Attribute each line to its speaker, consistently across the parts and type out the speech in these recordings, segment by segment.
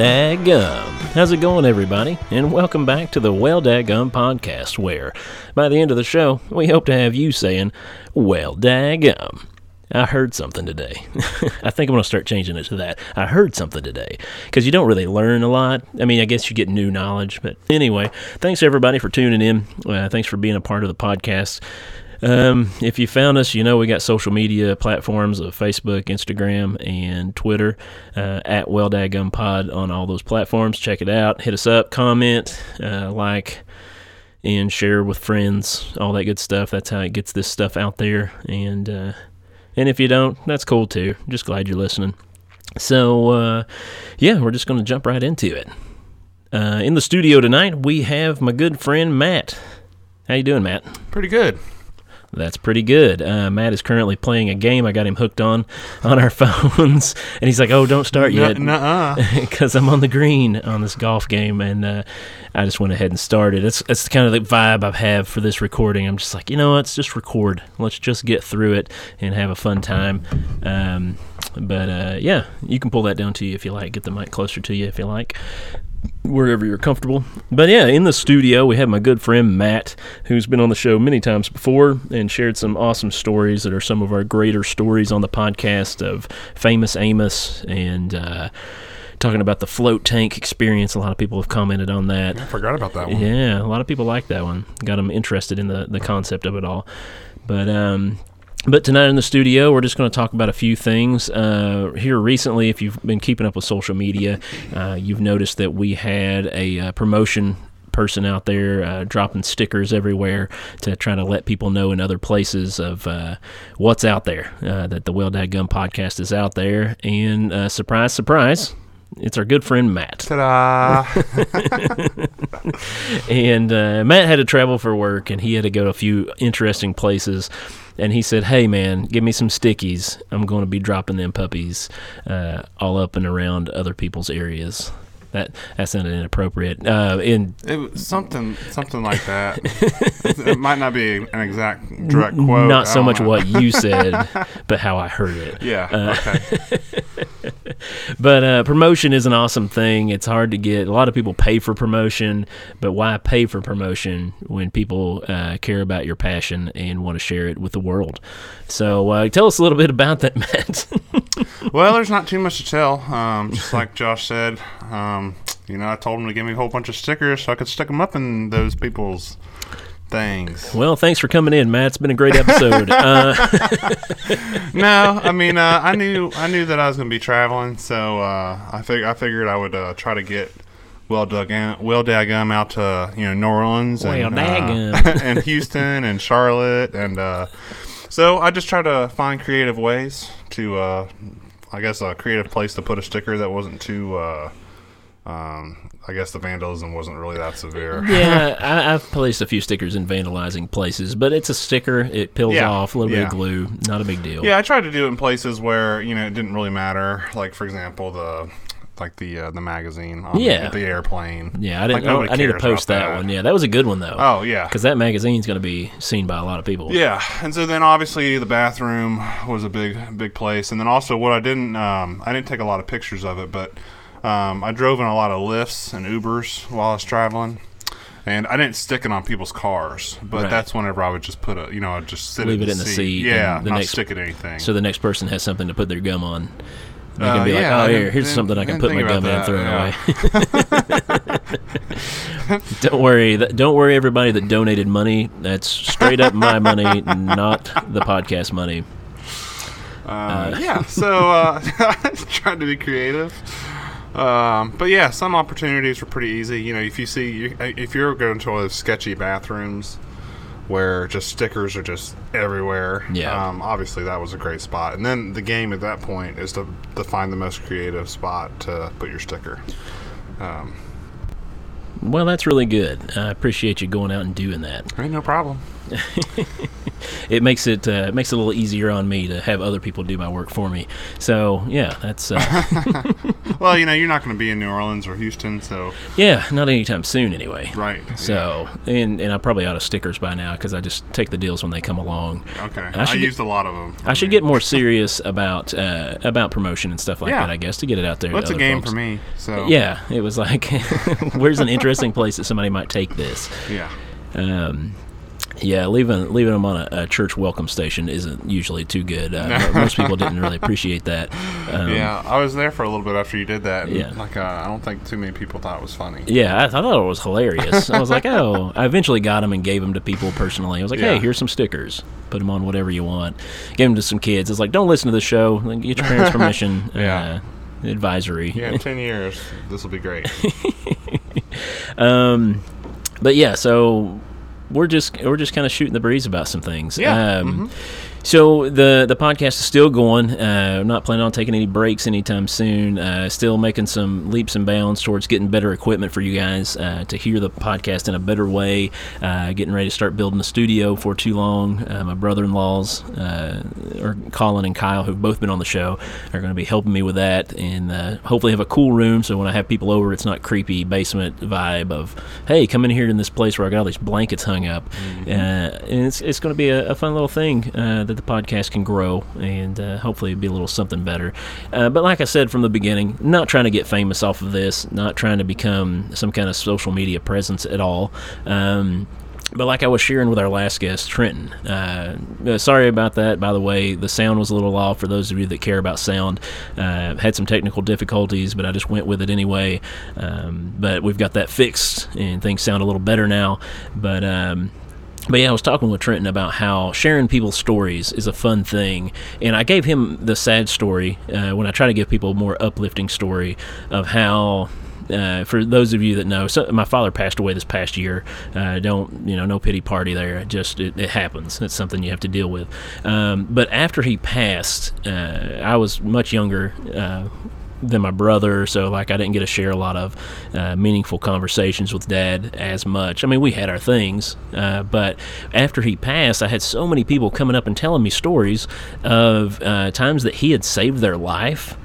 Speaker 1: daggum. How's it going, everybody? And welcome back to the Well Daggum podcast, where by the end of the show, we hope to have you saying, Well daggum. I heard something today. I think I'm going to start changing it to that. I heard something today. Because you don't really learn a lot. I mean, I guess you get new knowledge. But anyway, thanks everybody for tuning in. Uh, thanks for being a part of the podcast. Um, if you found us, you know we got social media platforms of Facebook, Instagram, and Twitter uh, at WellDagGumPod on all those platforms. Check it out. Hit us up, comment, uh, like, and share with friends. All that good stuff. That's how it gets this stuff out there. And uh, and if you don't, that's cool too. Just glad you're listening. So uh, yeah, we're just going to jump right into it. Uh, in the studio tonight, we have my good friend Matt. How you doing, Matt?
Speaker 2: Pretty good.
Speaker 1: That's pretty good. Uh, Matt is currently playing a game. I got him hooked on on our phones, and he's like, "Oh, don't start yet," because I'm on the green on this golf game, and uh, I just went ahead and started. It's it's kind of the vibe I have for this recording. I'm just like, you know, let's just record. Let's just get through it and have a fun time. Um, but uh, yeah, you can pull that down to you if you like. Get the mic closer to you if you like wherever you're comfortable. But yeah, in the studio we have my good friend Matt, who's been on the show many times before and shared some awesome stories that are some of our greater stories on the podcast of famous Amos and uh, talking about the float tank experience. A lot of people have commented on that.
Speaker 2: I forgot about that one.
Speaker 1: Yeah, a lot of people like that one. Got them interested in the, the concept of it all. But um, but tonight in the studio, we're just going to talk about a few things. Uh, here recently, if you've been keeping up with social media, uh, you've noticed that we had a uh, promotion person out there uh, dropping stickers everywhere to try to let people know in other places of uh, what's out there, uh, that the Well Dad Gum podcast is out there. And uh, surprise, surprise, it's our good friend Matt.
Speaker 2: Ta-da!
Speaker 1: and uh, Matt had to travel for work, and he had to go to a few interesting places. And he said, "Hey, man, give me some stickies. I'm going to be dropping them puppies uh, all up and around other people's areas." That that sounded inappropriate. Uh, in
Speaker 2: it was something, something like that. it might not be an exact direct quote.
Speaker 1: not so much
Speaker 2: know.
Speaker 1: what you said, but how I heard it.
Speaker 2: Yeah.
Speaker 1: Uh,
Speaker 2: okay.
Speaker 1: But uh, promotion is an awesome thing. It's hard to get. A lot of people pay for promotion, but why pay for promotion when people uh, care about your passion and want to share it with the world? So uh, tell us a little bit about that, Matt.
Speaker 2: Well, there's not too much to tell. Um, just like Josh said, um, you know, I told him to give me a whole bunch of stickers so I could stick them up in those people's things.
Speaker 1: well, thanks for coming in, Matt. It's been a great episode. uh,
Speaker 2: no, I mean, uh, I knew I knew that I was going to be traveling, so uh, I fig- I figured I would uh, try to get well dug well daggum out to you know New Orleans
Speaker 1: Well
Speaker 2: and uh, and Houston and Charlotte and uh, so I just try to find creative ways to uh, I guess a creative place to put a sticker that wasn't too. Um, I guess the vandalism wasn't really that severe.
Speaker 1: yeah, I, I've placed a few stickers in vandalizing places, but it's a sticker. It peels
Speaker 2: Yeah,
Speaker 1: off. A little bit of glue. Not a big deal.
Speaker 2: Yeah, I tried to do it in places where you know it didn't really matter. Like for example, the like the uh, the magazine on
Speaker 1: Yeah.
Speaker 2: the, the airplane.
Speaker 1: Yeah, I didn't.
Speaker 2: Like, nobody
Speaker 1: I need to post that,
Speaker 2: that.
Speaker 1: one. Yeah, that was a good one though.
Speaker 2: Oh yeah,
Speaker 1: because that magazine's going to be seen by a lot of people.
Speaker 2: yeah. And so then obviously the bathroom was a big big place, and then also what I didn't um, I didn't take a lot of pictures of it, but um, I drove in a lot of Lyfts and Ubers while I was traveling. And I didn't stick it on people's cars, but
Speaker 1: Right.
Speaker 2: that's whenever I would just put a, you know, I'd just sit
Speaker 1: Leave
Speaker 2: in
Speaker 1: it in the
Speaker 2: seat.
Speaker 1: seat
Speaker 2: Yeah,
Speaker 1: the
Speaker 2: not
Speaker 1: next-
Speaker 2: stick it anything.
Speaker 1: So the next person has something to put their gum on. They
Speaker 2: Uh,
Speaker 1: can be
Speaker 2: yeah,
Speaker 1: like,
Speaker 2: I
Speaker 1: "Oh, here, here's something I can put my gum in and throw it away." don't worry, don't worry, everybody that donated money. That's straight up my money, not the podcast money.
Speaker 2: Uh, yeah, so uh, I tried to be creative. Um, but yeah, some opportunities were pretty easy. You know, if you see, you- if you're going to one of those sketchy bathrooms where just stickers are just everywhere,
Speaker 1: Yeah.
Speaker 2: um, obviously that was a great spot. And then the game at that point is to, to find the most creative spot to put your sticker. Um,
Speaker 1: Well, that's really good. I appreciate you going out and doing that.
Speaker 2: ain't no problem.
Speaker 1: It makes it uh, it makes it a little easier on me to have other people do my work for me. So yeah, that's uh,
Speaker 2: well, you know, you're not going to be in New Orleans or Houston, so
Speaker 1: Yeah, not anytime soon, anyway.
Speaker 2: right.
Speaker 1: So, and and I probably out of stickers by now because I just take the deals when they come along.
Speaker 2: okay,
Speaker 1: I
Speaker 2: I,
Speaker 1: should get-
Speaker 2: used a lot of them.
Speaker 1: I should get more serious about uh, about promotion and stuff like
Speaker 2: Yeah.
Speaker 1: that. I guess to get it out there.
Speaker 2: What's a game
Speaker 1: folks.
Speaker 2: for me? So
Speaker 1: Yeah, it was like, where's an interesting place that somebody might take this?
Speaker 2: yeah.
Speaker 1: Um, yeah, leaving leaving them on a, a church welcome station isn't usually too good. Uh, most people didn't really appreciate that. Um,
Speaker 2: yeah, I was there for a little bit after you did that. And
Speaker 1: Yeah.
Speaker 2: Like, uh, I don't think too many people thought it was funny.
Speaker 1: Yeah, I, I thought it was hilarious. I was like, oh, I eventually got them and gave them to people personally. I was like, hey, here's some stickers. Put them on whatever you want. Gave them to some kids. It's like, don't listen to the show. Like, get your parents' permission.
Speaker 2: Yeah.
Speaker 1: Uh, advisory.
Speaker 2: Yeah, in 10 years, this will be great.
Speaker 1: Um, but yeah, so we're just we're just kind of shooting the breeze about some things.
Speaker 2: Yeah,
Speaker 1: Um, So the the podcast is still going. Uh, I'm not planning on taking any breaks anytime soon. Uh, still making some leaps and bounds towards getting better equipment for you guys uh, to hear the podcast in a better way. Uh, getting ready to start building a studio for too long. Uh, my brother-in-laws, uh, or Colin and Kyle, who've both been on the show, are going to be helping me with that, and uh, hopefully have a cool room. So when I have people over, it's not creepy basement vibe of hey, come in here in this place where I got all these blankets hung up. Uh, and it's it's going to be a, a fun little thing uh, that the podcast can grow and uh, hopefully be a little something better. Uh, but like I said from the beginning, not trying to get famous off of this, not trying to become some kind of social media presence at all. Um, but like I was sharing with our last guest, Trenton, uh, uh, sorry about that. By the way, the sound was a little off for those of you that care about sound. Uh, had some technical difficulties, but I just went with it anyway. Um, but we've got that fixed, and things sound a little better now. But um, but yeah, I was talking with Trenton about how sharing people's stories is a fun thing, and I gave him the sad story uh, when I try to give people a more uplifting story of how. Uh, for those of you that know, so my father passed away this past year. Uh, don't you know? No pity party there. Just it, it happens. It's something you have to deal with. Um, but after he passed, uh, I was much younger. Than my brother, so like I didn't get to share a lot of uh, meaningful conversations with dad as much. I mean, we had our things, uh, but after he passed, I had so many people coming up and telling me stories of uh, times that he had saved their life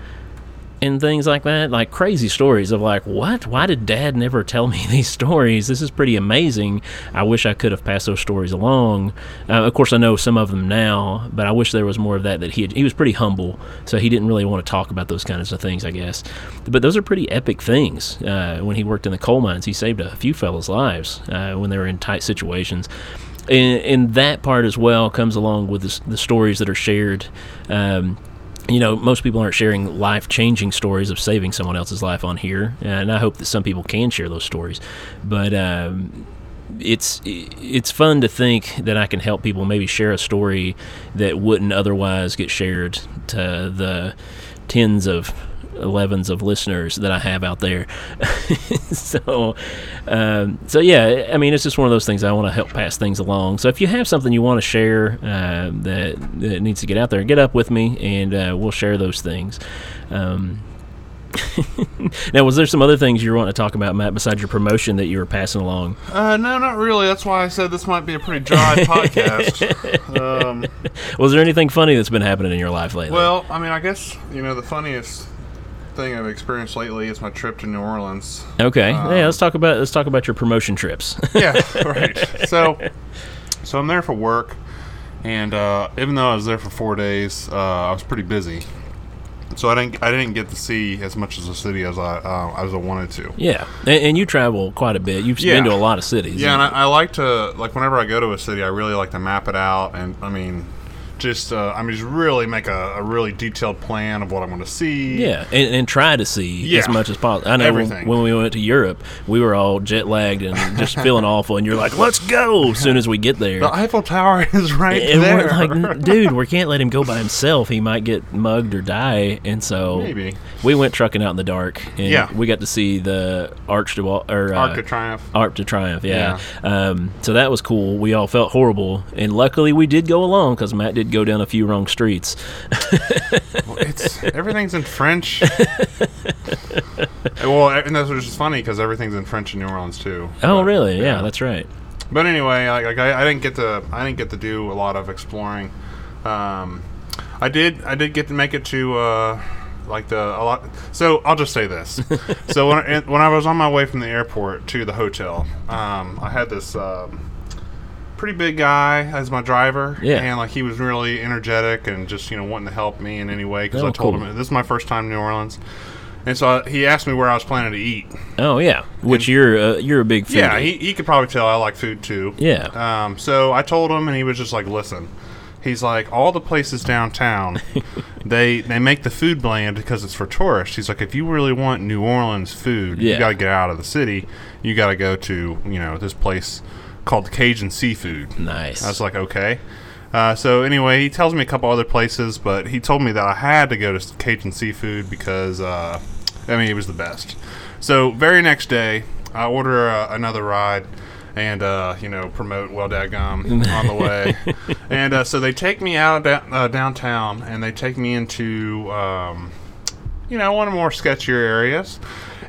Speaker 1: and things like that, like crazy stories of like, what? Why did Dad never tell me these stories? This is pretty amazing. I wish I could have passed those stories along. Uh, of course, I know some of them now, but I wish there was more of that. That he had, he was pretty humble, so he didn't really want to talk about those kinds of things, I guess. But those are pretty epic things. Uh, when he worked in the coal mines, he saved a few fellas' lives uh, when they were in tight situations. And, and that part as well comes along with the, the stories that are shared. Um, you know, most people aren't sharing life changing stories of saving someone else's life on here, and I hope that some people can share those stories. But um, it's it's fun to think that I can help people maybe share a story that wouldn't otherwise get shared to the tens of 11s of listeners that I have out there. so, um, so yeah, I mean, it's just one of those things. I want to help pass things along. So if you have something you want to share uh, that that needs to get out there, get up with me, and uh, we'll share those things. Um, now, was there some other things you were wanting to talk about, Matt, besides your promotion that you were passing along?
Speaker 2: Uh, no, not really. That's why I said this might be a pretty dry podcast. Um,
Speaker 1: Was there anything funny that's been happening in your life lately?
Speaker 2: well, I mean, I guess, you know, the funniest thing I've experienced lately is my trip to New Orleans.
Speaker 1: okay,
Speaker 2: um,
Speaker 1: yeah, let's talk about let's talk about your promotion trips.
Speaker 2: yeah, right. So, so I'm there for work, and uh, even though I was there for four days, uh, I was pretty busy. So I didn't I didn't get to see as much of the city as I uh, as I wanted to.
Speaker 1: yeah, and, and you travel quite a bit. You've
Speaker 2: Yeah.
Speaker 1: been to a lot of cities.
Speaker 2: Yeah, and I, I like to like whenever I go to a city, I really like to map it out, and I mean, just uh, I mean, just really make a, a really detailed plan of what I'm going to see.
Speaker 1: Yeah, and, and try to see
Speaker 2: Yeah.
Speaker 1: as much as possible. I know when,
Speaker 2: Everything.
Speaker 1: when we went to Europe, we were all jet lagged and just feeling awful. And you're like, "Let's go!" As soon as we get there,
Speaker 2: The Eiffel Tower is right
Speaker 1: and
Speaker 2: there.
Speaker 1: we're like, "Dude, we can't let him go by himself. He might get mugged or die." And so
Speaker 2: Maybe.
Speaker 1: we went trucking out in the dark, and
Speaker 2: Yeah.
Speaker 1: we got to see the Arch de or uh,
Speaker 2: Arc de Triomphe.
Speaker 1: Arc de Triomphe, yeah. Um, so that was cool. We all felt horrible, and luckily we did go along because Matt did go down a few wrong streets.
Speaker 2: Well, it's everything's in French. well, and that's which is funny because everything's in French in New Orleans too.
Speaker 1: Oh,
Speaker 2: But,
Speaker 1: really? Yeah, that's right.
Speaker 2: But anyway, like, like I, I didn't get to I didn't get to do a lot of exploring. Um, I did I did get to make it to uh, like the a lot. So I'll just say this. so when I, when I was on my way from the airport to the hotel, um, I had this. Um, Pretty big guy as my driver,
Speaker 1: Yeah.
Speaker 2: and like he was really energetic and just you know wanting to help me in any way because
Speaker 1: Oh,
Speaker 2: I told
Speaker 1: cool.
Speaker 2: him this is my first time in New Orleans, and so I, he asked me where I was planning to eat.
Speaker 1: Oh yeah, which you're uh, you're a big foodie.
Speaker 2: Yeah, he, he could probably tell I like food too.
Speaker 1: Yeah.
Speaker 2: Um, so I told him, and he was just like, "Listen." He's like, all the places downtown, they they make the food bland because it's for tourists. He's like, if you really want New Orleans food,
Speaker 1: Yeah.
Speaker 2: you got to get out of the city. You got to go to you know this place called Cajun Seafood.
Speaker 1: nice.
Speaker 2: I was like, okay. Uh, so anyway, he tells me a couple other places, but he told me that I had to go to Cajun Seafood because uh, I mean it was the best. So very next day, I order uh, another ride and uh, you know promote Well Dadgum on the way, and uh, so they take me out da- uh, downtown and they take me into um, you know one of the more sketchier areas.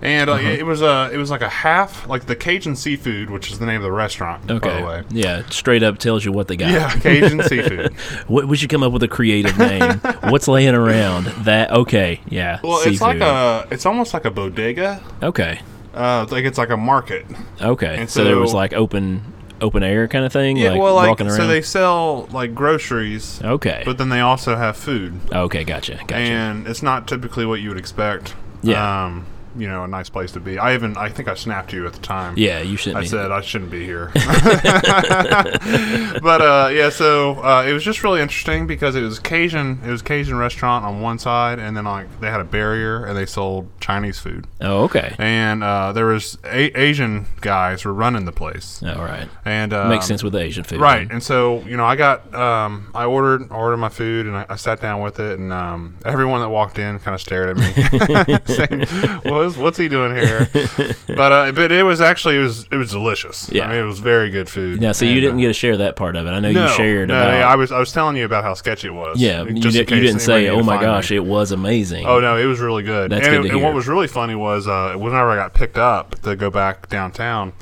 Speaker 2: And uh,
Speaker 1: Uh-huh.
Speaker 2: it was a, it was like a half, like the Cajun Seafood, which is the name of the restaurant, by
Speaker 1: okay.
Speaker 2: the way.
Speaker 1: Yeah, straight up tells you what they got.
Speaker 2: Yeah, Cajun seafood.
Speaker 1: We, we should come up with a creative name. What's laying around? That okay? Yeah.
Speaker 2: Well, it's like a, it's almost like a bodega.
Speaker 1: okay.
Speaker 2: Uh, like it's like a market.
Speaker 1: Okay.
Speaker 2: And
Speaker 1: so, there was like open open air kind of thing.
Speaker 2: Yeah,
Speaker 1: like
Speaker 2: well, like
Speaker 1: walking around.
Speaker 2: so they sell like groceries,
Speaker 1: okay.
Speaker 2: but then they also have food,
Speaker 1: okay. Gotcha. Gotcha.
Speaker 2: and it's not typically what you would expect.
Speaker 1: Yeah.
Speaker 2: Um, you know, a nice place to be. I even, I think I snapped you at the time.
Speaker 1: yeah. You shouldn't.
Speaker 2: I
Speaker 1: be.
Speaker 2: said I shouldn't be here. but uh, yeah, so uh, it was just really interesting because it was Cajun. It was Cajun restaurant on one side, and then like they had a barrier and they sold Chinese food.
Speaker 1: Oh, okay.
Speaker 2: and uh, there was a- Asian guys were running the place,
Speaker 1: All right.
Speaker 2: and um,
Speaker 1: Makes sense with the Asian food.
Speaker 2: right? And so you know, I got um, I ordered ordered my food, and I, I sat down with it, and um, everyone that walked in kind of stared at me, saying, "What's what's he doing here?" but uh, but it was actually it was it was delicious.
Speaker 1: Yeah.
Speaker 2: I mean, it was very good food.
Speaker 1: Yeah. So you didn't
Speaker 2: uh,
Speaker 1: get to share that part of it. I know
Speaker 2: no,
Speaker 1: you shared
Speaker 2: no,
Speaker 1: about.
Speaker 2: yeah, I was I was telling you about how sketchy it was.
Speaker 1: yeah. You, did, you didn't say, "Oh my gosh,
Speaker 2: me.
Speaker 1: it was amazing."
Speaker 2: Oh no, it was really good.
Speaker 1: That's
Speaker 2: and,
Speaker 1: good
Speaker 2: it- and what was really funny was uh, whenever I got picked up to go back downtown,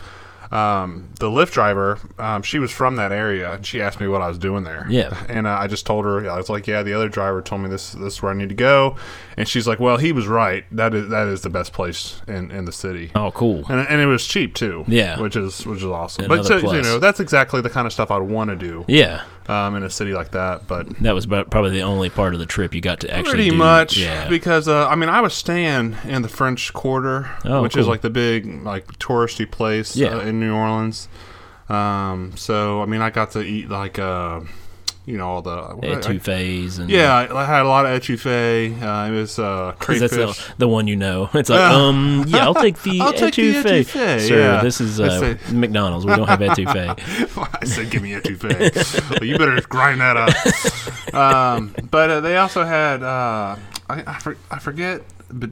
Speaker 2: um, the Lyft driver, um, she was from that area, and she asked me what I was doing there.
Speaker 1: Yeah.
Speaker 2: and uh, I just told her, I was like, "Yeah, the other driver told me this. This is where I need to go," and she's like, "Well, he was right. That is that is the best place in, in the city."
Speaker 1: Oh, cool.
Speaker 2: And, and it was cheap too.
Speaker 1: Yeah.
Speaker 2: which is which is awesome.
Speaker 1: Another
Speaker 2: but so,
Speaker 1: plus.
Speaker 2: you know, that's exactly the kind of stuff I'd want to do
Speaker 1: Yeah.
Speaker 2: um, in a city like that. But
Speaker 1: That was probably the only part of the trip you got to actually
Speaker 2: Pretty
Speaker 1: do.
Speaker 2: much,
Speaker 1: Yeah.
Speaker 2: because uh, I mean, I was staying in the French Quarter,
Speaker 1: Oh,
Speaker 2: which is like the big, like touristy place
Speaker 1: Yeah.
Speaker 2: uh, in New Orleans. Um, so I mean, I got to eat like, uh, you know, all the I-
Speaker 1: Etouffees and
Speaker 2: yeah, I had a lot of etouffee. Uh, it was uh,
Speaker 1: 'Cause that's
Speaker 2: crayfish.
Speaker 1: the, the one you know. It's like, um, yeah, I'll take the
Speaker 2: I'll take the
Speaker 1: etouffee.
Speaker 2: etouffee,
Speaker 1: Sir,
Speaker 2: yeah.
Speaker 1: this is uh,
Speaker 2: say-
Speaker 1: McDonald's. We don't have etouffee.
Speaker 2: I said, "Give me etouffee." well, you better grind that up. um, but uh, they also had uh, I I, for, I forget, but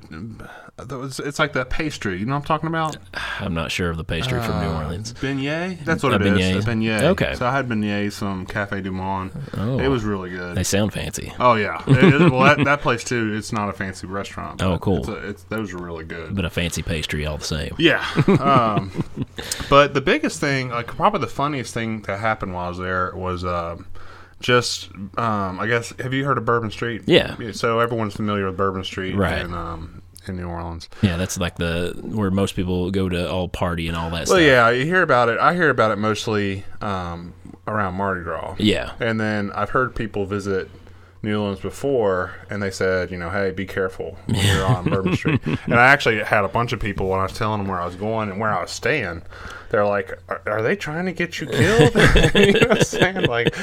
Speaker 2: it's like that pastry. You know what I'm talking about?
Speaker 1: I'm not sure of the pastry from New Orleans.
Speaker 2: Beignet? That's what
Speaker 1: A
Speaker 2: it is.
Speaker 1: beignet.
Speaker 2: A beignet.
Speaker 1: Okay.
Speaker 2: So I had beignets from Cafe Du Monde.
Speaker 1: Oh.
Speaker 2: It was really good.
Speaker 1: They sound fancy,
Speaker 2: oh yeah. It- well, that, that place too. It's not a fancy restaurant.
Speaker 1: Oh, cool.
Speaker 2: It's a, it's, those are really good.
Speaker 1: but a fancy pastry all the same.
Speaker 2: Yeah. Um, but the biggest thing, like probably the funniest thing that happened while I was there was um, just, um, I guess, have you heard of Bourbon Street?
Speaker 1: Yeah.
Speaker 2: So everyone's familiar with Bourbon Street
Speaker 1: Right.
Speaker 2: in, um, in New Orleans.
Speaker 1: Yeah, that's like the where most people go to all party and all that
Speaker 2: Well,
Speaker 1: stuff.
Speaker 2: yeah, you hear about it. I hear about it mostly um, around Mardi Gras.
Speaker 1: Yeah.
Speaker 2: And then I've heard people visit New Orleans before, and they said, you know, hey, be careful when you're on Bourbon Street. And I actually had a bunch of people when I was telling them where I was going and where I was staying. They're like, "Are, are they trying to get you killed?" you know what I'm saying? Like,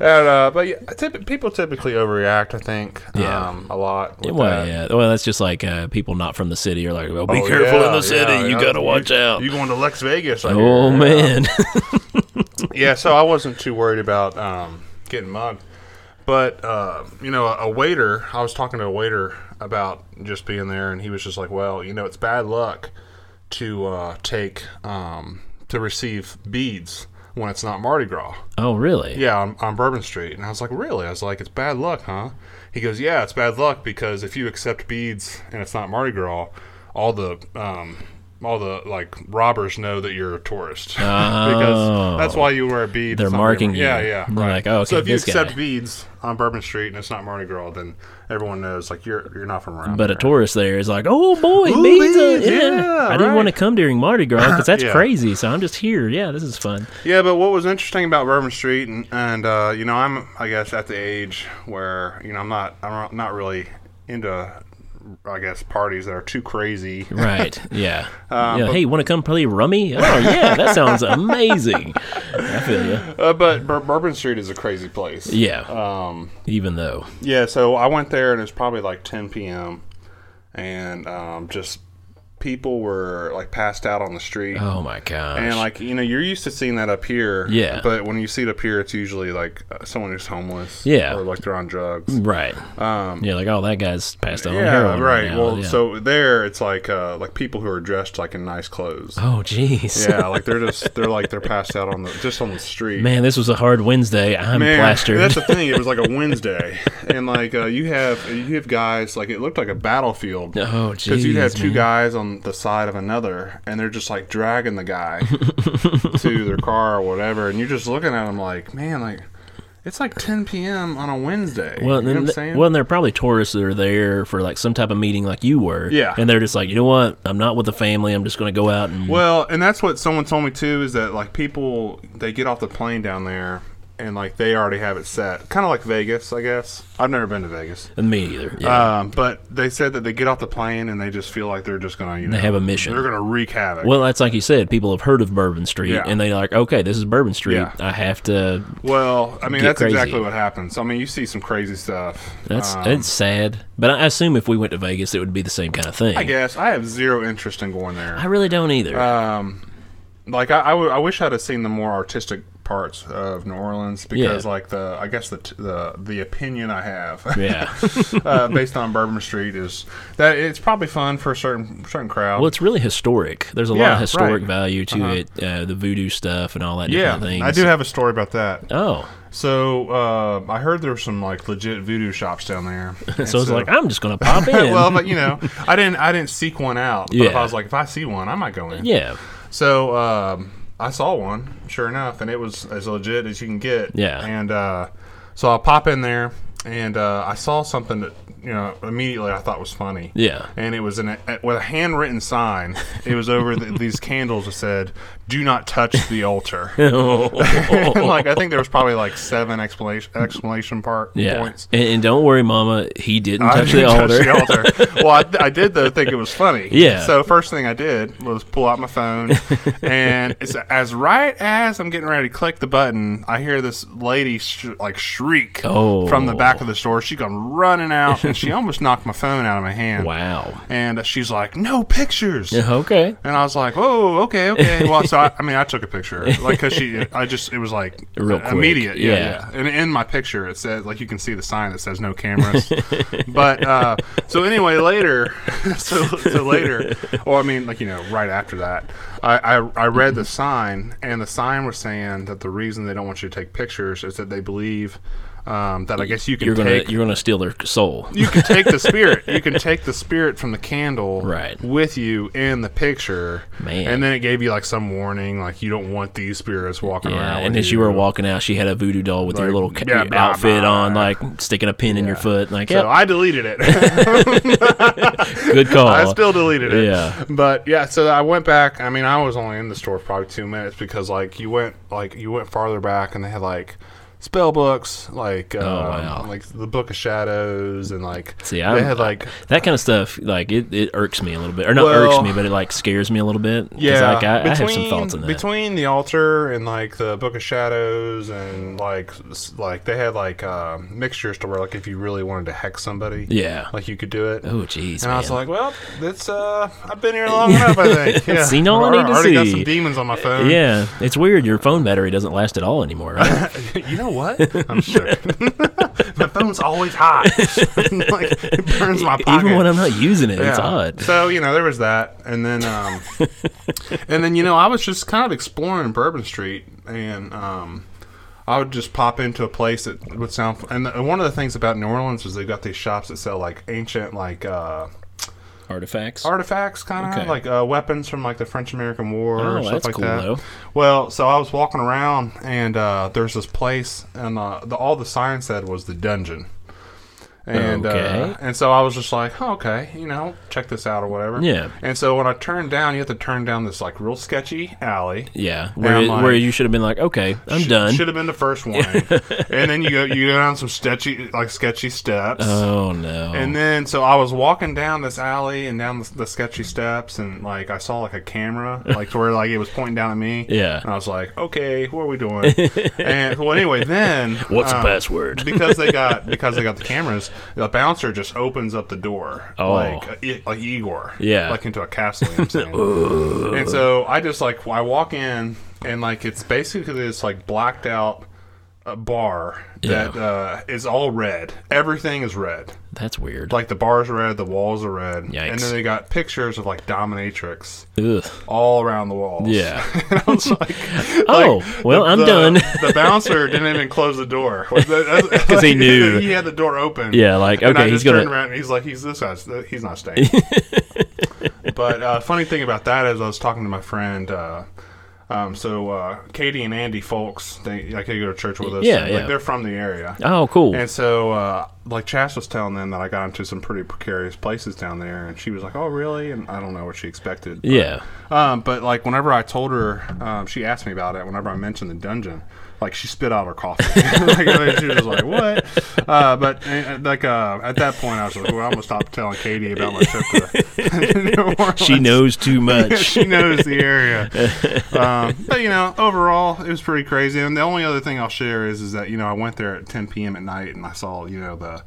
Speaker 2: and, uh, but yeah, typ- people typically overreact. I think,
Speaker 1: Yeah.
Speaker 2: um, a lot. With
Speaker 1: Well,
Speaker 2: that.
Speaker 1: yeah. Well, that's just like uh, people not from the city are like, well, be
Speaker 2: Oh,
Speaker 1: careful in the city.
Speaker 2: yeah,
Speaker 1: you
Speaker 2: yeah.
Speaker 1: got to watch
Speaker 2: You-
Speaker 1: out.
Speaker 2: You going to Lex Vegas? I
Speaker 1: oh, man.
Speaker 2: yeah, so I wasn't too worried about um, getting mugged. But, uh, you know, a, a waiter, I was talking to a waiter about just being there, and he was just like, well, you know, it's bad luck to uh, take, um, to receive beads when it's not Mardi Gras.
Speaker 1: oh, really?
Speaker 2: Yeah, on, on Bourbon Street. And I was like, really? I was like, it's bad luck, huh? He goes, yeah, it's bad luck because if you accept beads and it's not Mardi Gras, all the um, all the like robbers know that you're a tourist
Speaker 1: Oh.
Speaker 2: because that's why you wear beads.
Speaker 1: They're marking you.
Speaker 2: Yeah, yeah. Right.
Speaker 1: like, oh,
Speaker 2: so if you accept
Speaker 1: guy.
Speaker 2: beads on Bourbon Street and it's not Mardi Gras, then everyone knows like you're you're not from around.
Speaker 1: But a tourist there is like, oh boy,
Speaker 2: Ooh,
Speaker 1: beads,
Speaker 2: beads,
Speaker 1: yeah.
Speaker 2: yeah,
Speaker 1: I didn't
Speaker 2: right.
Speaker 1: want to come during Mardi Gras because that's
Speaker 2: Yeah.
Speaker 1: crazy. So I'm just here. Yeah, this is fun.
Speaker 2: Yeah, but what was interesting about Bourbon Street, and, and uh, you know, I'm I guess at the age where you know I'm not I'm not really into I guess parties that are too crazy.
Speaker 1: Right. Yeah.
Speaker 2: Uh,
Speaker 1: yeah.
Speaker 2: but-
Speaker 1: Hey, want to come play rummy? Oh yeah, that sounds amazing. I feel you.
Speaker 2: Uh, but Bur- Bourbon Street is a crazy place.
Speaker 1: Yeah.
Speaker 2: Um,
Speaker 1: Even though.
Speaker 2: yeah, so I went there and it's probably like 10 p.m. and um, just people were like passed out on the street.
Speaker 1: Oh my gosh.
Speaker 2: And like you know, you're used to seeing that up here.
Speaker 1: Yeah.
Speaker 2: But when you see it up here, it's usually like uh, someone who's homeless.
Speaker 1: Yeah.
Speaker 2: Or like they're on drugs.
Speaker 1: right.
Speaker 2: Um,
Speaker 1: Yeah, like oh that guy's passed out on heroin
Speaker 2: right.
Speaker 1: now.
Speaker 2: well,
Speaker 1: yeah.
Speaker 2: so there it's like uh, like people who are dressed like in nice clothes.
Speaker 1: Oh jeez.
Speaker 2: yeah, like they're just they're like they're passed out on the just on the street.
Speaker 1: Man, this was a hard Wednesday. I'm
Speaker 2: Man,
Speaker 1: plastered.
Speaker 2: that's the thing. It was like a Wednesday, and like uh, you have you have guys like it looked like a battlefield.
Speaker 1: oh
Speaker 2: Because you'd have two
Speaker 1: man.
Speaker 2: guys on the side of another, and they're just like dragging the guy to their car or whatever, and you're just looking at them like, man, like it's like 10 p.m. on a Wednesday.
Speaker 1: Well,
Speaker 2: you know
Speaker 1: then,
Speaker 2: what I'm saying?
Speaker 1: well, and they're probably tourists that are there for like some type of meeting, like you were.
Speaker 2: Yeah.
Speaker 1: And they're just like, you know what? I'm not with the family. I'm just going to go out and.
Speaker 2: Well, and that's what someone told me too is that like people they get off the plane down there and like they already have it set, kind of like Vegas, I guess. I've never been to Vegas, And
Speaker 1: me either. Yeah.
Speaker 2: um, but they said that they get off the plane and they just feel like they're just gonna, you know, they
Speaker 1: have a mission.
Speaker 2: They're gonna wreak havoc.
Speaker 1: well, that's like you said. People have heard of Bourbon Street,
Speaker 2: Yeah.
Speaker 1: and they're like, okay, this is Bourbon Street.
Speaker 2: Yeah.
Speaker 1: I have to.
Speaker 2: Well, I mean
Speaker 1: Get
Speaker 2: that's
Speaker 1: crazy.
Speaker 2: exactly what happens. I mean, you see some crazy stuff.
Speaker 1: That's
Speaker 2: Um,
Speaker 1: it's sad, but I assume if we went to Vegas, it would be the same kind of thing.
Speaker 2: I guess I have zero interest in going there.
Speaker 1: I really don't either.
Speaker 2: Um, like I, I, w- I wish I'd have seen the more artistic parts of New Orleans because
Speaker 1: Yeah.
Speaker 2: like the I guess the the the opinion I have
Speaker 1: yeah.
Speaker 2: uh, based on Bourbon Street is that it's probably fun for a certain certain crowd.
Speaker 1: well, it's really historic. There's a lot of historic
Speaker 2: right.
Speaker 1: value to
Speaker 2: Uh-huh.
Speaker 1: it, uh, the voodoo stuff and all that
Speaker 2: yeah,
Speaker 1: different things.
Speaker 2: I do have a story about that.
Speaker 1: Oh,
Speaker 2: So uh, I heard there were some like legit voodoo shops down there.
Speaker 1: So it's like I'm just gonna pop in.
Speaker 2: well, but you know, I didn't I didn't seek one out. But if
Speaker 1: Yeah.
Speaker 2: I was like, if I see one, I might go in.
Speaker 1: yeah,
Speaker 2: So um, I saw one, sure enough, and it was as legit as you can get.
Speaker 1: Yeah.
Speaker 2: And uh, so I pop in there, and uh, I saw something that you know immediately I thought was funny.
Speaker 1: yeah.
Speaker 2: And it was in a, with a handwritten sign. It was over the, these candles that said, "Do not touch the altar." And, like I think there was probably like seven explanation exclamation part
Speaker 1: Yeah,
Speaker 2: points.
Speaker 1: and, and don't worry, Mama, he didn't touch the
Speaker 2: didn't
Speaker 1: altar.
Speaker 2: touch the altar. well, I, I did though think it was funny.
Speaker 1: Yeah.
Speaker 2: So first thing I did was pull out my phone, and it's as right as I'm getting ready to click the button, I hear this lady sh- like shriek
Speaker 1: Oh.
Speaker 2: from the back of the store. She come running out, and she almost knocked my phone out of my hand.
Speaker 1: Wow.
Speaker 2: And she's like, "No pictures."
Speaker 1: Okay.
Speaker 2: And I was like, "Oh, okay, okay." Well, so I, I mean, I took a picture, like, cause she, I just, it was like
Speaker 1: Real quick.
Speaker 2: immediate, yeah,
Speaker 1: Yeah.
Speaker 2: yeah, And in my picture, it says, like, you can see the sign that says no cameras. but uh, so anyway, later, so so later, or I mean, like you know, right after that, I, I I read the sign, and the sign was saying that the reason they don't want you to take pictures is that they believe um, that I guess you can
Speaker 1: You're gonna
Speaker 2: take
Speaker 1: you're gonna steal their soul.
Speaker 2: you can take the spirit. You can take the spirit from the candle
Speaker 1: Right.
Speaker 2: with you in the picture.
Speaker 1: Man.
Speaker 2: And then it gave you like some warning, like you don't want these spirits walking
Speaker 1: Yeah,
Speaker 2: around.
Speaker 1: and as you were walking out, she had a voodoo doll with your little ca-
Speaker 2: yeah,
Speaker 1: your outfit on, like sticking a pin in your foot. Like,
Speaker 2: So I deleted it.
Speaker 1: good call.
Speaker 2: I still deleted it.
Speaker 1: Yeah.
Speaker 2: But yeah, so I went back. I mean, I was only in the store for probably two minutes because like you went like you went farther back and they had like spell books, like um,
Speaker 1: Oh, wow.
Speaker 2: like the Book of Shadows and like
Speaker 1: See,
Speaker 2: they had like
Speaker 1: that kind of stuff. Like it, it irks me a little bit, or not
Speaker 2: Well-
Speaker 1: irks me, but it like scares me a little bit.
Speaker 2: Yeah,
Speaker 1: like, I, I have some thoughts on that.
Speaker 2: Between the altar and like the Book of Shadows and like like they had like uh, mixtures to where like if you really wanted to hex somebody,
Speaker 1: yeah.
Speaker 2: like you could do it.
Speaker 1: Oh, jeez,
Speaker 2: and I was like, well, that's uh, I've been here long enough. I think. Yeah.
Speaker 1: Seen all I need to
Speaker 2: already got
Speaker 1: see.
Speaker 2: some demons on my phone.
Speaker 1: yeah, it's weird. Your phone battery doesn't last at all anymore, right?
Speaker 2: you know what? I'm sure. my phone's always hot. like it burns my pocket.
Speaker 1: Even when I'm not using it, it's hot.
Speaker 2: So you know there was that, and then um, and then you know I was just kind of exploring Bourbon Street, and um, I would just pop into a place that would sound. And the, one of the things about New Orleans is they've got these shops that sell like ancient like. Uh,
Speaker 1: Artifacts.
Speaker 2: artifacts, kind of
Speaker 1: Okay.
Speaker 2: like uh, weapons from like the French American War
Speaker 1: Oh,
Speaker 2: or stuff
Speaker 1: that's
Speaker 2: like
Speaker 1: cool,
Speaker 2: that.
Speaker 1: though.
Speaker 2: Well, so I was walking around and uh, there's this place, and uh, the, all the sign said was the dungeon. And
Speaker 1: Okay.
Speaker 2: uh, and so I was just like, oh, okay, you know, check this out or whatever.
Speaker 1: Yeah.
Speaker 2: And so when I turned down, you have to turn down this like real sketchy alley.
Speaker 1: yeah, where,
Speaker 2: like-
Speaker 1: where you should have been like, okay, I'm
Speaker 2: Sh-
Speaker 1: done.
Speaker 2: Should have been the first one. and then you go you go down some sketchy like sketchy steps.
Speaker 1: oh no.
Speaker 2: And then, so I was walking down this alley and down the, the sketchy steps, and like I saw like a camera, like to where like it was pointing down at me.
Speaker 1: Yeah.
Speaker 2: And I was like, okay, what are we doing? and well, anyway, then
Speaker 1: What's the
Speaker 2: um,
Speaker 1: password?
Speaker 2: because they got because they got the cameras, the bouncer just opens up the door,
Speaker 1: Oh.
Speaker 2: like uh, like Igor,
Speaker 1: Yeah.
Speaker 2: like into a castle. You know what I'm saying? and so I just like I walk in and like it's basically this like blacked out. Uh bar that
Speaker 1: Yeah.
Speaker 2: uh, is all red. Everything is red
Speaker 1: That's weird.
Speaker 2: like the bars are red, the walls are red,
Speaker 1: Yikes.
Speaker 2: and then they got pictures of like dominatrix
Speaker 1: Ugh.
Speaker 2: all around the walls.
Speaker 1: Yeah.
Speaker 2: and I was like,
Speaker 1: Oh, well, I'm
Speaker 2: the,
Speaker 1: done.
Speaker 2: the bouncer didn't even close the door because
Speaker 1: he knew.
Speaker 2: he had the door open.
Speaker 1: Yeah, like, okay, he's gonna-
Speaker 2: turned around and he's like, he's this guy's he's not staying. but uh, funny thing about that is I was talking to my friend. Uh, um, so uh, Katie and Andy Folks, they like they go to church with us.
Speaker 1: Yeah,
Speaker 2: and,
Speaker 1: yeah.
Speaker 2: Like, they're from the area.
Speaker 1: Oh, cool.
Speaker 2: And so, uh, like Chas was telling them that I got into some pretty precarious places down there, and she was like, "Oh, really?" And I don't know what she expected. but-
Speaker 1: yeah.
Speaker 2: Um, but like whenever I told her, um, she asked me about it. Whenever I mentioned the dungeon, like she spit out her coffee. like, I mean, she was like, "What?" Uh, but uh, like uh, at that point, I was like, "Well, I'm gonna stop telling Katie about my trip to New Orleans."
Speaker 1: She knows too much.
Speaker 2: she knows the area. um, but you know, overall, it was pretty crazy. And the only other thing I'll share is is that you know I went there at 10 p.m. at night and I saw you know the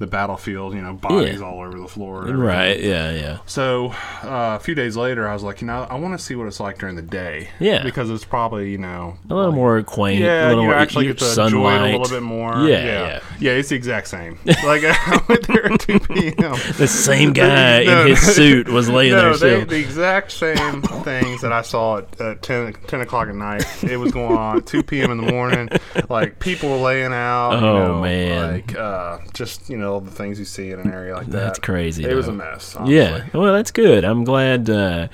Speaker 2: the battlefield, you know, bodies
Speaker 1: Yeah.
Speaker 2: all over the floor.
Speaker 1: right. Yeah. Yeah.
Speaker 2: So uh, a few days later, I was like, you know, I want to see what it's like during the day.
Speaker 1: Yeah.
Speaker 2: Because it's probably you know
Speaker 1: A little more quaint.
Speaker 2: yeah,
Speaker 1: a little
Speaker 2: you
Speaker 1: more
Speaker 2: actually get to
Speaker 1: sunlight.
Speaker 2: enjoy it a little bit more.
Speaker 1: Yeah,
Speaker 2: yeah,
Speaker 1: yeah.
Speaker 2: yeah. It's the exact same. Like I went there at 2 p.m.
Speaker 1: The same guy
Speaker 2: No,
Speaker 1: in his suit was laying
Speaker 2: No,
Speaker 1: there
Speaker 2: they, the exact same things that I saw at, at 10, 10 o'clock at night. It was going on at 2 p.m. in the morning. Like, people were laying out. you
Speaker 1: Oh,
Speaker 2: know,
Speaker 1: man.
Speaker 2: Like, uh, just, you know, the things you see in an area like that.
Speaker 1: That's crazy,
Speaker 2: It was a mess. Honestly.
Speaker 1: yeah. Well, that's good. I'm glad. Uh,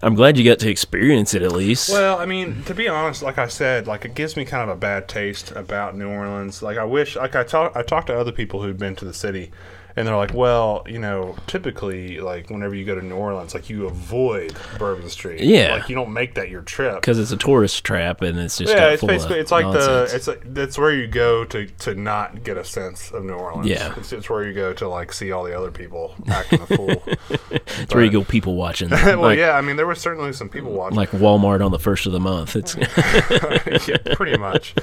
Speaker 1: I'm glad you got to experience it at least.
Speaker 2: Well, I mean, to be honest, like I said, like it gives me kind of a bad taste about New Orleans. Like I wish, like I talk, I talked to other people who'd been to the city, and they're like, well, you know, typically, like whenever you go to New Orleans, like you avoid Bourbon Street.
Speaker 1: Yeah.
Speaker 2: like you don't make that your trip.
Speaker 1: because it's a tourist trap and it's just
Speaker 2: Yeah, it's basically it's like
Speaker 1: nonsense.
Speaker 2: the it's like that's where you go to to not get a sense of New Orleans.
Speaker 1: Yeah.
Speaker 2: it's, it's where you go to like see all the other people acting a fool.
Speaker 1: it's where you go people watching.
Speaker 2: well,
Speaker 1: like,
Speaker 2: yeah, I mean there were certainly some people watching.
Speaker 1: like Walmart on the first of the month. It's
Speaker 2: yeah, pretty much.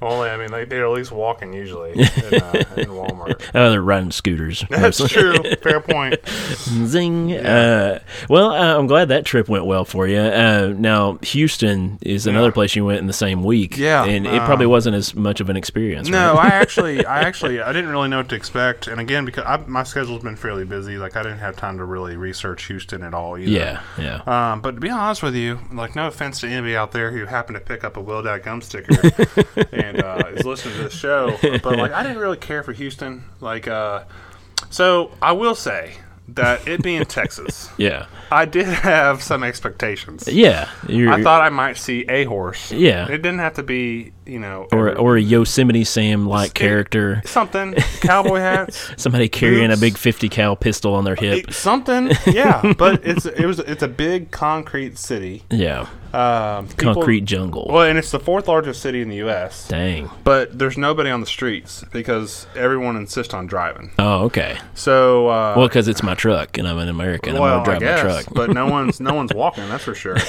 Speaker 2: Only, I mean, they, they're at least walking usually in, uh, in Walmart.
Speaker 1: oh, they're riding scooters.
Speaker 2: That's true. Fair point.
Speaker 1: Zing. Uh, well, uh, I'm glad that trip went well for you. Uh, now, Houston is another place you went in the same week.
Speaker 2: Yeah,
Speaker 1: and it probably
Speaker 2: um,
Speaker 1: wasn't as much of an experience.
Speaker 2: No,
Speaker 1: right?
Speaker 2: I actually, I actually, I didn't really know what to expect. And again, because I, my schedule's been fairly busy, like I didn't have time to really research Houston at all either.
Speaker 1: yeah, yeah.
Speaker 2: Um, but to be honest with you, like no offense to anybody out there who happened to pick up a Will Dad Gum sticker and uh, is listening to the show, but like I didn't really care for Houston. Like, uh, so I will say that it being Texas,
Speaker 1: yeah,
Speaker 2: I did have some expectations.
Speaker 1: yeah.
Speaker 2: I thought I might see a horse.
Speaker 1: Yeah.
Speaker 2: it didn't have to be, you know,
Speaker 1: or
Speaker 2: every-
Speaker 1: or a Yosemite Sam like character,
Speaker 2: something cowboy hats.
Speaker 1: somebody carrying a big fifty cal pistol on their hip.
Speaker 2: Something, yeah, but it's it was it's a big concrete city.
Speaker 1: yeah,
Speaker 2: Um, people-
Speaker 1: concrete jungle.
Speaker 2: Well, and it's the fourth largest city in the U.S.
Speaker 1: Dang.
Speaker 2: But there's nobody on the streets because everyone insists on driving.
Speaker 1: Oh, okay.
Speaker 2: So, uh,
Speaker 1: Well, because it's my truck and I'm an American.
Speaker 2: well,
Speaker 1: I'm gonna drive
Speaker 2: I
Speaker 1: my
Speaker 2: guess,
Speaker 1: truck.
Speaker 2: but no one's no one's walking. That's for sure.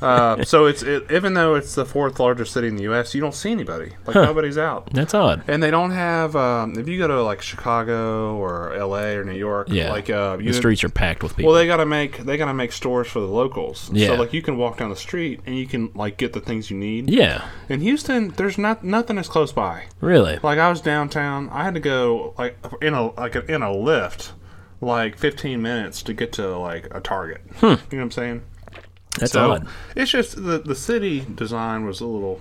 Speaker 2: Uh, so it's it, even though it's the fourth largest city in the U.S., you don't see anybody. Like nobody's out.
Speaker 1: That's odd.
Speaker 2: And they don't have. Um, if you go to like Chicago or L.A. or New York,
Speaker 1: Yeah.
Speaker 2: like uh,
Speaker 1: The streets are packed with people.
Speaker 2: Well, they gotta make they gotta make stores for the locals.
Speaker 1: Yeah.
Speaker 2: So like you can walk down the street and you can like get the things you need.
Speaker 1: yeah,
Speaker 2: In Houston, there's not nothing as close by.
Speaker 1: really.
Speaker 2: Like I was downtown, I had to go like in a like in a Lyft, like 15 minutes to get to like a Target. Hmm. You know what I'm saying?
Speaker 1: That's
Speaker 2: so
Speaker 1: odd.
Speaker 2: it's just the the city design was a little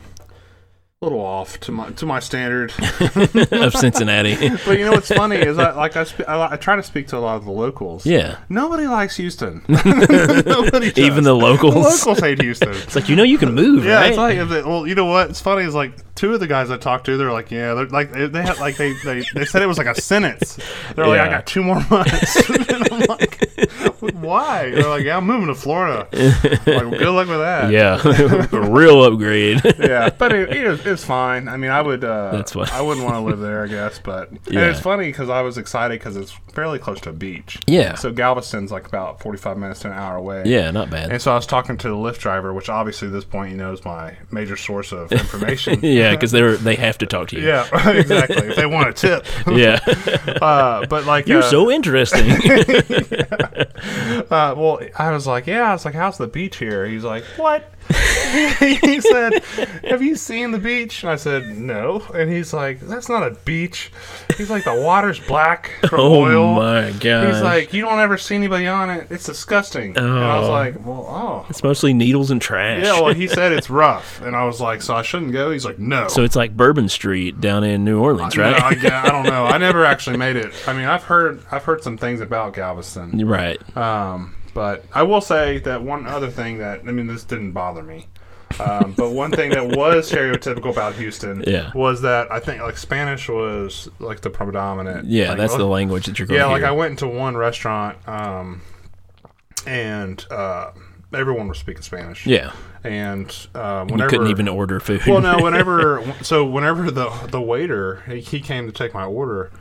Speaker 2: little off to my to my standard.
Speaker 1: of Cincinnati.
Speaker 2: but you know what's funny is I like I, I I try to speak to a lot of the locals.
Speaker 1: yeah.
Speaker 2: Nobody likes Houston. Nobody.
Speaker 1: Even the locals.
Speaker 2: The locals hate Houston.
Speaker 1: It's like you know you can move,
Speaker 2: Yeah,
Speaker 1: right?
Speaker 2: it's like, well, you know what? It's funny. Is like two of the guys I talked to, they're like, yeah, they're like, they had like they, they they said it was like a sentence. They're like, I got two more months. and I'm like, why? They're like, yeah, I'm moving to Florida. Like, well, good luck with that.
Speaker 1: yeah, a real upgrade.
Speaker 2: yeah, but it, it it's fine. I mean, I would. Uh,
Speaker 1: That's fine.
Speaker 2: I wouldn't want to live there, I guess. But and
Speaker 1: Yeah.
Speaker 2: it's funny because I was excited because it's fairly close to a beach.
Speaker 1: Yeah.
Speaker 2: So Galveston's like about forty-five minutes to an hour away.
Speaker 1: yeah, not bad.
Speaker 2: And so I was talking to the Lyft driver, which obviously at this point he knows my major source of information.
Speaker 1: yeah, because they're they have to talk to you.
Speaker 2: Yeah, exactly. If they want a tip,
Speaker 1: Yeah.
Speaker 2: uh, but like
Speaker 1: You're
Speaker 2: uh,
Speaker 1: so interesting.
Speaker 2: Uh, well, I was like, yeah. I was like, how's the beach here? He's like, what? he said, have you seen the beach? And I said, no. And he's like, that's not a beach. He's like, the water's black from
Speaker 1: oh
Speaker 2: oil.
Speaker 1: my god.
Speaker 2: He's like, you don't ever see anybody on it. It's disgusting. And I was
Speaker 1: Oh.
Speaker 2: like, well, oh.
Speaker 1: it's mostly needles and trash.
Speaker 2: Yeah, well, he said it's rough, and I was like, so I shouldn't go. He's like, no.
Speaker 1: so it's like Bourbon Street down in New Orleans, right?
Speaker 2: I, yeah, I don't know. I never actually made it. I mean, I've heard I've heard some things about Galveston.
Speaker 1: right.
Speaker 2: Um, but I will say that one other thing that I mean, this didn't bother me. Um, but one thing that was stereotypical about Houston
Speaker 1: Yeah.
Speaker 2: was that I think like Spanish was like the predominant.
Speaker 1: Yeah, that's the language that you're going
Speaker 2: Yeah,
Speaker 1: to
Speaker 2: like. I went into one restaurant, um, and uh, everyone was speaking Spanish.
Speaker 1: yeah.
Speaker 2: and uh,
Speaker 1: You
Speaker 2: whenever
Speaker 1: couldn't even order food.
Speaker 2: well, no. Whenever so, whenever the the waiter he, he came to take my order,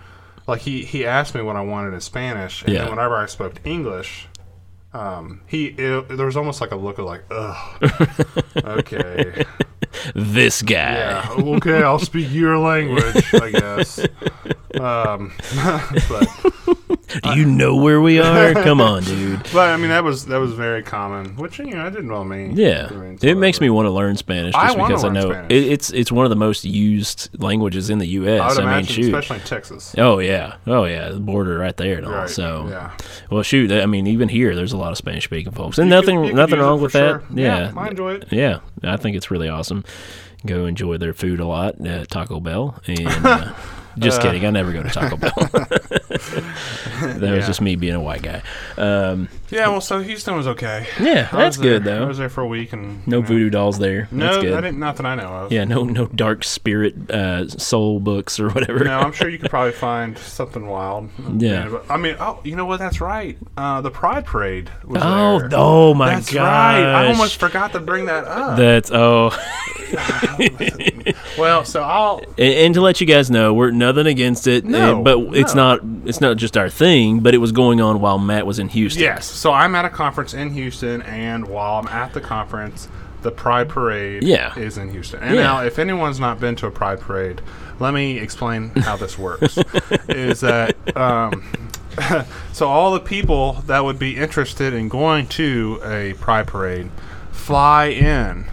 Speaker 2: like he he asked me what I wanted in Spanish, and
Speaker 1: Yeah.
Speaker 2: then whenever I spoke English, um, he it, there was almost like a look of like, ugh, okay,
Speaker 1: this guy.
Speaker 2: yeah, okay, I'll speak your language, I guess. Um, but
Speaker 1: Do you know where we are? Come on, dude.
Speaker 2: but I mean that was that was very common, which you know I didn't know me.
Speaker 1: Yeah,
Speaker 2: I mean,
Speaker 1: it makes me want to learn Spanish just
Speaker 2: wanna
Speaker 1: because I know it, it's it's one of the most used languages in the U.S.
Speaker 2: I would
Speaker 1: I, mean, shoot.
Speaker 2: especially in Texas.
Speaker 1: Oh yeah, oh yeah, the border right there and all.
Speaker 2: Right,
Speaker 1: So,
Speaker 2: yeah.
Speaker 1: well, shoot. I mean, even here, there's a lot of Spanish speaking folks, and
Speaker 2: You
Speaker 1: nothing nothing wrong with that.
Speaker 2: sure.
Speaker 1: Yeah,
Speaker 2: I enjoy it.
Speaker 1: yeah, I think it's really awesome. Go enjoy their food a lot at Taco Bell, and uh, just kidding, I never go to Taco Bell. that was just me being a white guy. Um,
Speaker 2: Yeah, well, so Houston was okay.
Speaker 1: yeah,
Speaker 2: I
Speaker 1: that's good
Speaker 2: I
Speaker 1: though.
Speaker 2: was there for a week and
Speaker 1: No
Speaker 2: you know,
Speaker 1: voodoo dolls there.
Speaker 2: No,
Speaker 1: that's good.
Speaker 2: I didn't. Not that I know of.
Speaker 1: Yeah, no, no dark spirit uh, soul books or whatever.
Speaker 2: No, I'm sure you could probably find something wild.
Speaker 1: Yeah.
Speaker 2: but- I mean, oh, you know what? That's right. Uh, the Pride Parade was
Speaker 1: Oh,
Speaker 2: there.
Speaker 1: oh my
Speaker 2: God.
Speaker 1: That's
Speaker 2: right. I almost forgot to bring that up.
Speaker 1: That's oh,
Speaker 2: well, so I'll.
Speaker 1: and, and to let you guys know, we're nothing against it.
Speaker 2: No,
Speaker 1: uh, but it's not it's not just our thing. But it was going on while Matt was in Houston.
Speaker 2: Yes. So I'm at a conference in Houston, and while I'm at the conference, the Pride Parade
Speaker 1: Yeah.
Speaker 2: is in Houston. And
Speaker 1: Yeah.
Speaker 2: now, if anyone's not been to a Pride Parade, let me explain how this works. is that um, so all the people that would be interested in going to a Pride Parade fly in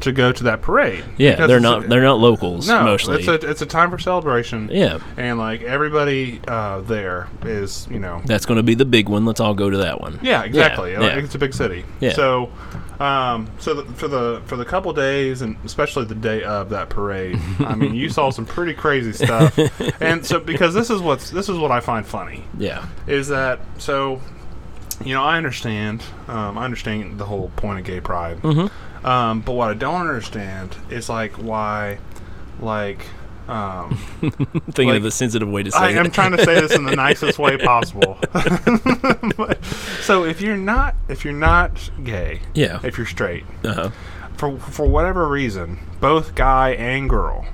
Speaker 2: to go to that parade.
Speaker 1: Yeah, they're not
Speaker 2: a-
Speaker 1: they're not locals
Speaker 2: no,
Speaker 1: mostly.
Speaker 2: it's a it's a time for celebration.
Speaker 1: yeah,
Speaker 2: And like everybody uh, there is, you know,
Speaker 1: that's going to be the big one. Let's all go to that one.
Speaker 2: yeah, exactly.
Speaker 1: Yeah,
Speaker 2: Like,
Speaker 1: yeah.
Speaker 2: It's a big city.
Speaker 1: Yeah.
Speaker 2: So, um, so the, for the for the couple days, and especially the day of that parade, I mean, you saw some pretty crazy stuff. and so, because this is what's this is what I find funny
Speaker 1: Yeah,
Speaker 2: is that so, you know, I understand, um, I understand the whole point of gay pride,
Speaker 1: Mhm.
Speaker 2: um, but what I don't understand is like why, like. Um,
Speaker 1: thinking
Speaker 2: Like,
Speaker 1: of the sensitive way to say
Speaker 2: I
Speaker 1: it.
Speaker 2: am trying to say this in the nicest way possible. But- so if you're not if you're not gay,
Speaker 1: Yeah.
Speaker 2: if you're straight,
Speaker 1: uh-huh.
Speaker 2: for for whatever reason, both guy and girl,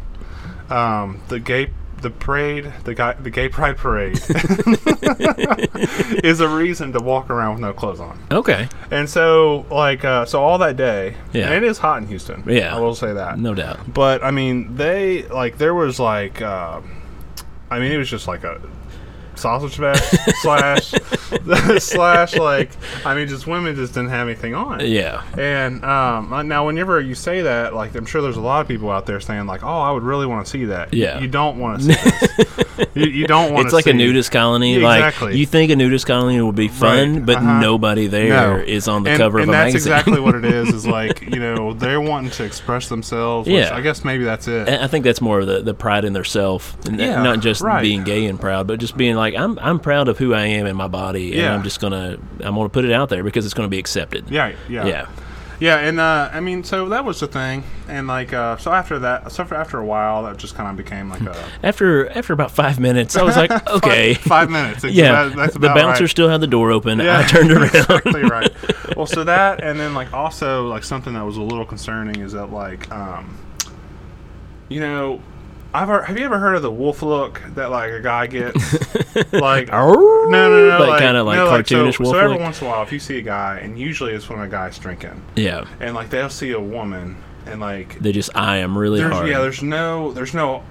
Speaker 2: um, the gay the parade, the guy the gay pride parade is a reason to walk around with no clothes on.
Speaker 1: Okay,
Speaker 2: And so like uh, so all that day,
Speaker 1: Yeah.
Speaker 2: and it is hot in Houston.
Speaker 1: Yeah.
Speaker 2: I will say that.
Speaker 1: no doubt.
Speaker 2: But I mean, they like there was like, uh, I mean, it was just like a sausage fest slash slash like I mean just women just didn't have anything on.
Speaker 1: Yeah.
Speaker 2: And um, uh, now, whenever you say that, like I'm sure there's a lot of people out there saying like, "Oh, I would really want to see that."
Speaker 1: Yeah.
Speaker 2: you don't want to see this. you, you don't want.
Speaker 1: It's like a nudist colony.
Speaker 2: Yeah,
Speaker 1: like
Speaker 2: exactly.
Speaker 1: you think a nudist colony would be fun,
Speaker 2: Right,
Speaker 1: but
Speaker 2: uh-huh.
Speaker 1: nobody there is
Speaker 2: No.
Speaker 1: on the
Speaker 2: and,
Speaker 1: cover
Speaker 2: and
Speaker 1: of a magazine.
Speaker 2: that's exactly what it is. Is like you know they're wanting to express themselves. Which
Speaker 1: Yeah.
Speaker 2: I guess maybe that's it.
Speaker 1: And I think that's more of the, the pride in their self, and
Speaker 2: Yeah,
Speaker 1: not just
Speaker 2: right.
Speaker 1: being gay and proud, but just being like I'm I'm proud of who I am in my body, and
Speaker 2: Yeah.
Speaker 1: I'm just gonna I'm gonna put it out there because it's gonna be accepted.
Speaker 2: yeah, yeah,
Speaker 1: Yeah.
Speaker 2: Yeah, and uh, I mean, so that was the thing, and like, uh, so after that, so after, after a while, that just kind of became like a
Speaker 1: After after about five minutes, I was like, okay,
Speaker 2: five, five minutes.
Speaker 1: Yeah. the bouncer
Speaker 2: right.
Speaker 1: still had the door open.
Speaker 2: Yeah,
Speaker 1: I turned around.
Speaker 2: exactly right. Well, so that, and then like also like something that was a little concerning is that like, um, you know, I've heard, have you ever heard of the wolf look that like a guy gets? like no, no, no,
Speaker 1: Like, kinda like
Speaker 2: no,
Speaker 1: cartoonish
Speaker 2: so,
Speaker 1: wolf
Speaker 2: So every
Speaker 1: look?
Speaker 2: once in a while, if you see a guy, and usually it's when a guy's drinking,
Speaker 1: yeah,
Speaker 2: and like they'll see a woman, and like
Speaker 1: they just eye him really hard.
Speaker 2: yeah, there's no there's no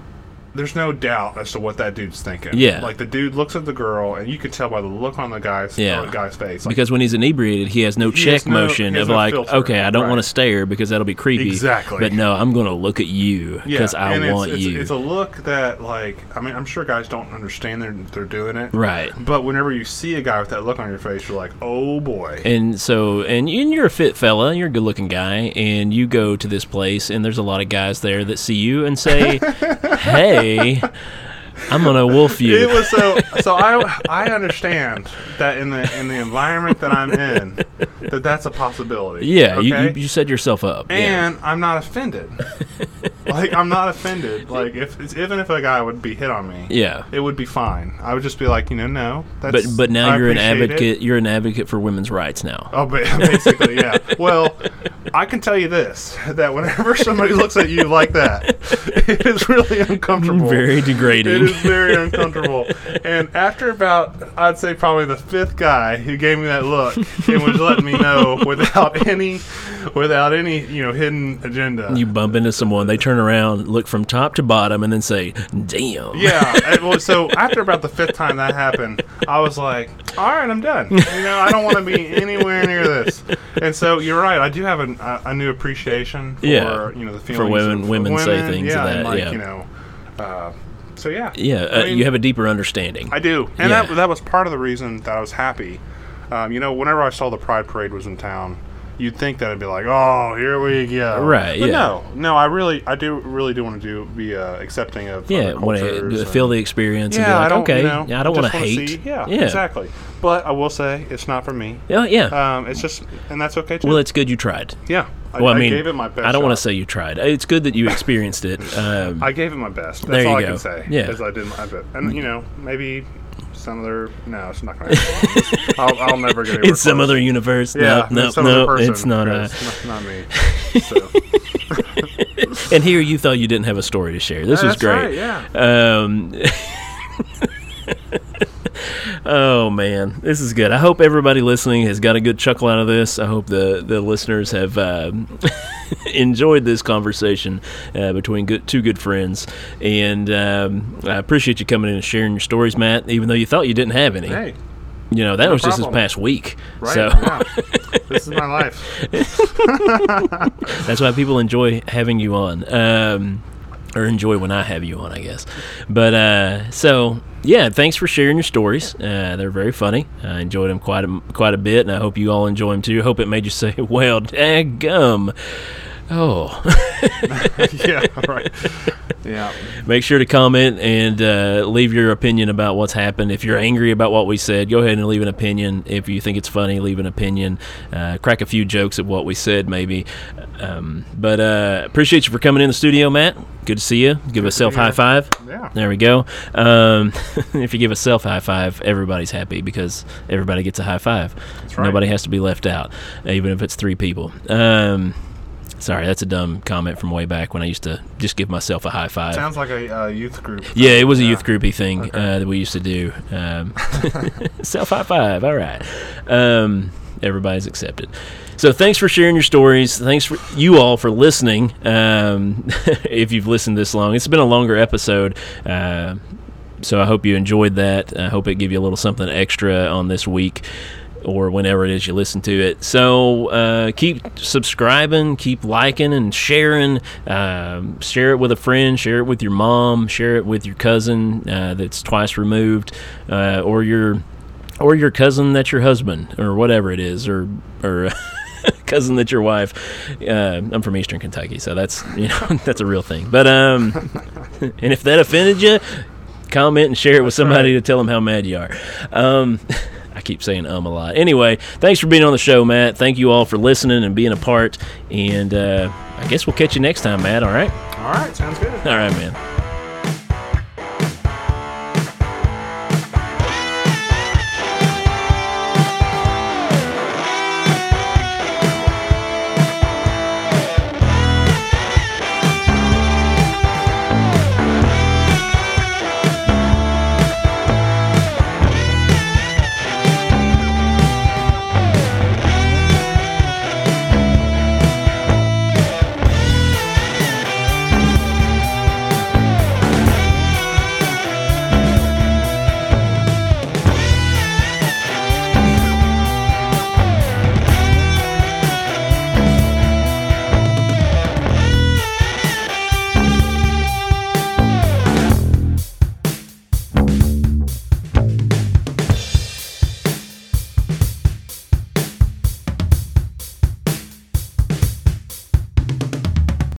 Speaker 2: there's no doubt as to what that dude's thinking.
Speaker 1: Yeah.
Speaker 2: like the dude looks at the girl, and you can tell by the look on the guy's uh,
Speaker 1: Yeah.
Speaker 2: on the guy's face. Like,
Speaker 1: because when he's inebriated, he has no
Speaker 2: He
Speaker 1: check
Speaker 2: has no-
Speaker 1: motion of
Speaker 2: no
Speaker 1: like,
Speaker 2: filter.
Speaker 1: okay, I don't want to stare because that'll be creepy.
Speaker 2: Exactly.
Speaker 1: But no, I'm going to look at you because I
Speaker 2: and
Speaker 1: want
Speaker 2: it's, it's,
Speaker 1: you.
Speaker 2: It's a look that, like, I mean, I'm sure guys don't understand they're they're doing it,
Speaker 1: right.
Speaker 2: But whenever you see a guy with that look on your face, you're like, oh boy.
Speaker 1: And so, and and you're a fit fella, you're a good looking guy, and you go to this place, and there's a lot of guys there that see you and say, "Hey, I'm gonna wolf you."
Speaker 2: It was so. So I I understand that in the in the environment that I'm in, that that's a possibility.
Speaker 1: yeah, you, you you set yourself up. yeah.
Speaker 2: and I'm not offended. like I'm not offended. Like if it's, even if a guy would be hit on me,
Speaker 1: yeah.
Speaker 2: it would be fine. I would just be like, you know, no.
Speaker 1: But
Speaker 2: That's,
Speaker 1: but now
Speaker 2: I
Speaker 1: you're an
Speaker 2: appreciate it.
Speaker 1: advocate. You're an advocate for women's rights now.
Speaker 2: Oh, ba- basically, yeah. Well, I can tell you this: that whenever somebody looks at you like that, it is really uncomfortable.
Speaker 1: Very degrading.
Speaker 2: It is very uncomfortable. And after about, I'd say probably the fifth guy who gave me that look and was letting me know without any, without any, you know, hidden agenda.
Speaker 1: You bump into someone, they turn around, look from top to bottom, and then say, "Damn."
Speaker 2: Yeah. well, so after about the fifth time that happened, I was like, "All right, I'm done. You know, I don't want to be anywhere near this." And so you're right. I do have an, a, a new appreciation for
Speaker 1: Yeah.
Speaker 2: you know the feelings for
Speaker 1: women-
Speaker 2: of,
Speaker 1: women
Speaker 2: of
Speaker 1: say things
Speaker 2: yeah,
Speaker 1: that,
Speaker 2: like
Speaker 1: yeah.
Speaker 2: you know. Uh, so yeah.
Speaker 1: Yeah, uh,
Speaker 2: I mean,
Speaker 1: you have a deeper understanding.
Speaker 2: I do, and
Speaker 1: Yeah.
Speaker 2: that that was part of the reason that I was happy. Um, you know, whenever I saw the Pride Parade was in town, you'd think that I'd be like, "Oh, here we go."
Speaker 1: Right,
Speaker 2: But
Speaker 1: yeah.
Speaker 2: no, no, I really, I do really do want to do be uh, accepting of
Speaker 1: yeah, want to feel the experience and be
Speaker 2: yeah,
Speaker 1: like,
Speaker 2: I don't,
Speaker 1: okay,
Speaker 2: you know,
Speaker 1: yeah, I don't want to hate.
Speaker 2: see- yeah,
Speaker 1: yeah,
Speaker 2: exactly. But I will say it's not for me.
Speaker 1: Yeah, yeah.
Speaker 2: Um, it's just, and that's okay too.
Speaker 1: well, it's good you tried.
Speaker 2: yeah. I,
Speaker 1: Well, I,
Speaker 2: I
Speaker 1: mean,
Speaker 2: gave it my best.
Speaker 1: I don't want to say you tried. It's good that you experienced it. Um,
Speaker 2: I gave it my best. That's
Speaker 1: There you
Speaker 2: all I
Speaker 1: go.
Speaker 2: can say.
Speaker 1: Yeah.
Speaker 2: Is I did my best, and you know, maybe some other. No, it's not going to. I'll, I'll never get.
Speaker 1: it's some other universe.
Speaker 2: Yeah,
Speaker 1: no, no, no,
Speaker 2: person,
Speaker 1: it's not. Uh,
Speaker 2: Chris, not, not me. So.
Speaker 1: and here you thought you didn't have a story to share. This was
Speaker 2: That's
Speaker 1: great.
Speaker 2: right, yeah.
Speaker 1: Um, oh man, this is good. I hope everybody listening has got a good chuckle out of this. I hope the the listeners have um, enjoyed this conversation uh, between good, two good friends. And um, I appreciate you coming in and sharing your stories, Matt. Even though you thought you didn't have any,
Speaker 2: Hey,
Speaker 1: you know that was just this past week.
Speaker 2: right?
Speaker 1: So
Speaker 2: yeah. this is my life.
Speaker 1: That's why people enjoy having you on, um, or enjoy when I have you on, I guess. But uh, so yeah, thanks for sharing your stories. Uh, they're very funny. I enjoyed them quite a, quite a bit, and I hope you all enjoy them too. Hope it made you say, "Well, dang gum." Oh,
Speaker 2: yeah, right. Yeah,
Speaker 1: make sure to comment and uh, leave your opinion about what's happened. If you're angry about what we said, go ahead and leave an opinion. If you think it's funny, leave an opinion. Uh, crack a few jokes at what we said, maybe. Um, but uh, appreciate you for coming in the studio, Matt. Good to see you. Give a self high five.
Speaker 2: yeah.
Speaker 1: There we go. Um, if you give a self high five, everybody's happy because everybody gets a high five.
Speaker 2: right.
Speaker 1: Nobody has to be left out, even if it's three people. Um, sorry, that's a dumb comment from way back when I used to just give myself a high five.
Speaker 2: Sounds like a uh, youth group.
Speaker 1: Yeah, it was a youth groupy thing uh, that we used to do. Um, self high five. All right. Um, everybody's accepted. So thanks for sharing your stories. Thanks for you all for listening. Um, if you've listened this long, it's been a longer episode. Uh, so I hope you enjoyed that. I hope it gave you a little something extra on this week or whenever it is you listen to it. So uh, keep subscribing, keep liking and sharing. Um, share it with a friend, share it with your mom, share it with your cousin uh, that's twice removed, uh, or your or your cousin that's your husband, or whatever it is, or or. cousin that's your wife. Uh, I'm from Eastern Kentucky, so that's you know that's a real thing. But um, and if that offended you, comment and share it with somebody to tell them how mad you are. Um, I keep saying um a lot. Anyway, thanks for being on the show, Matt. Thank you all for listening and being a part. And uh, I guess we'll catch you next time, Matt. All right.
Speaker 2: All right, sounds good.
Speaker 1: All right, man.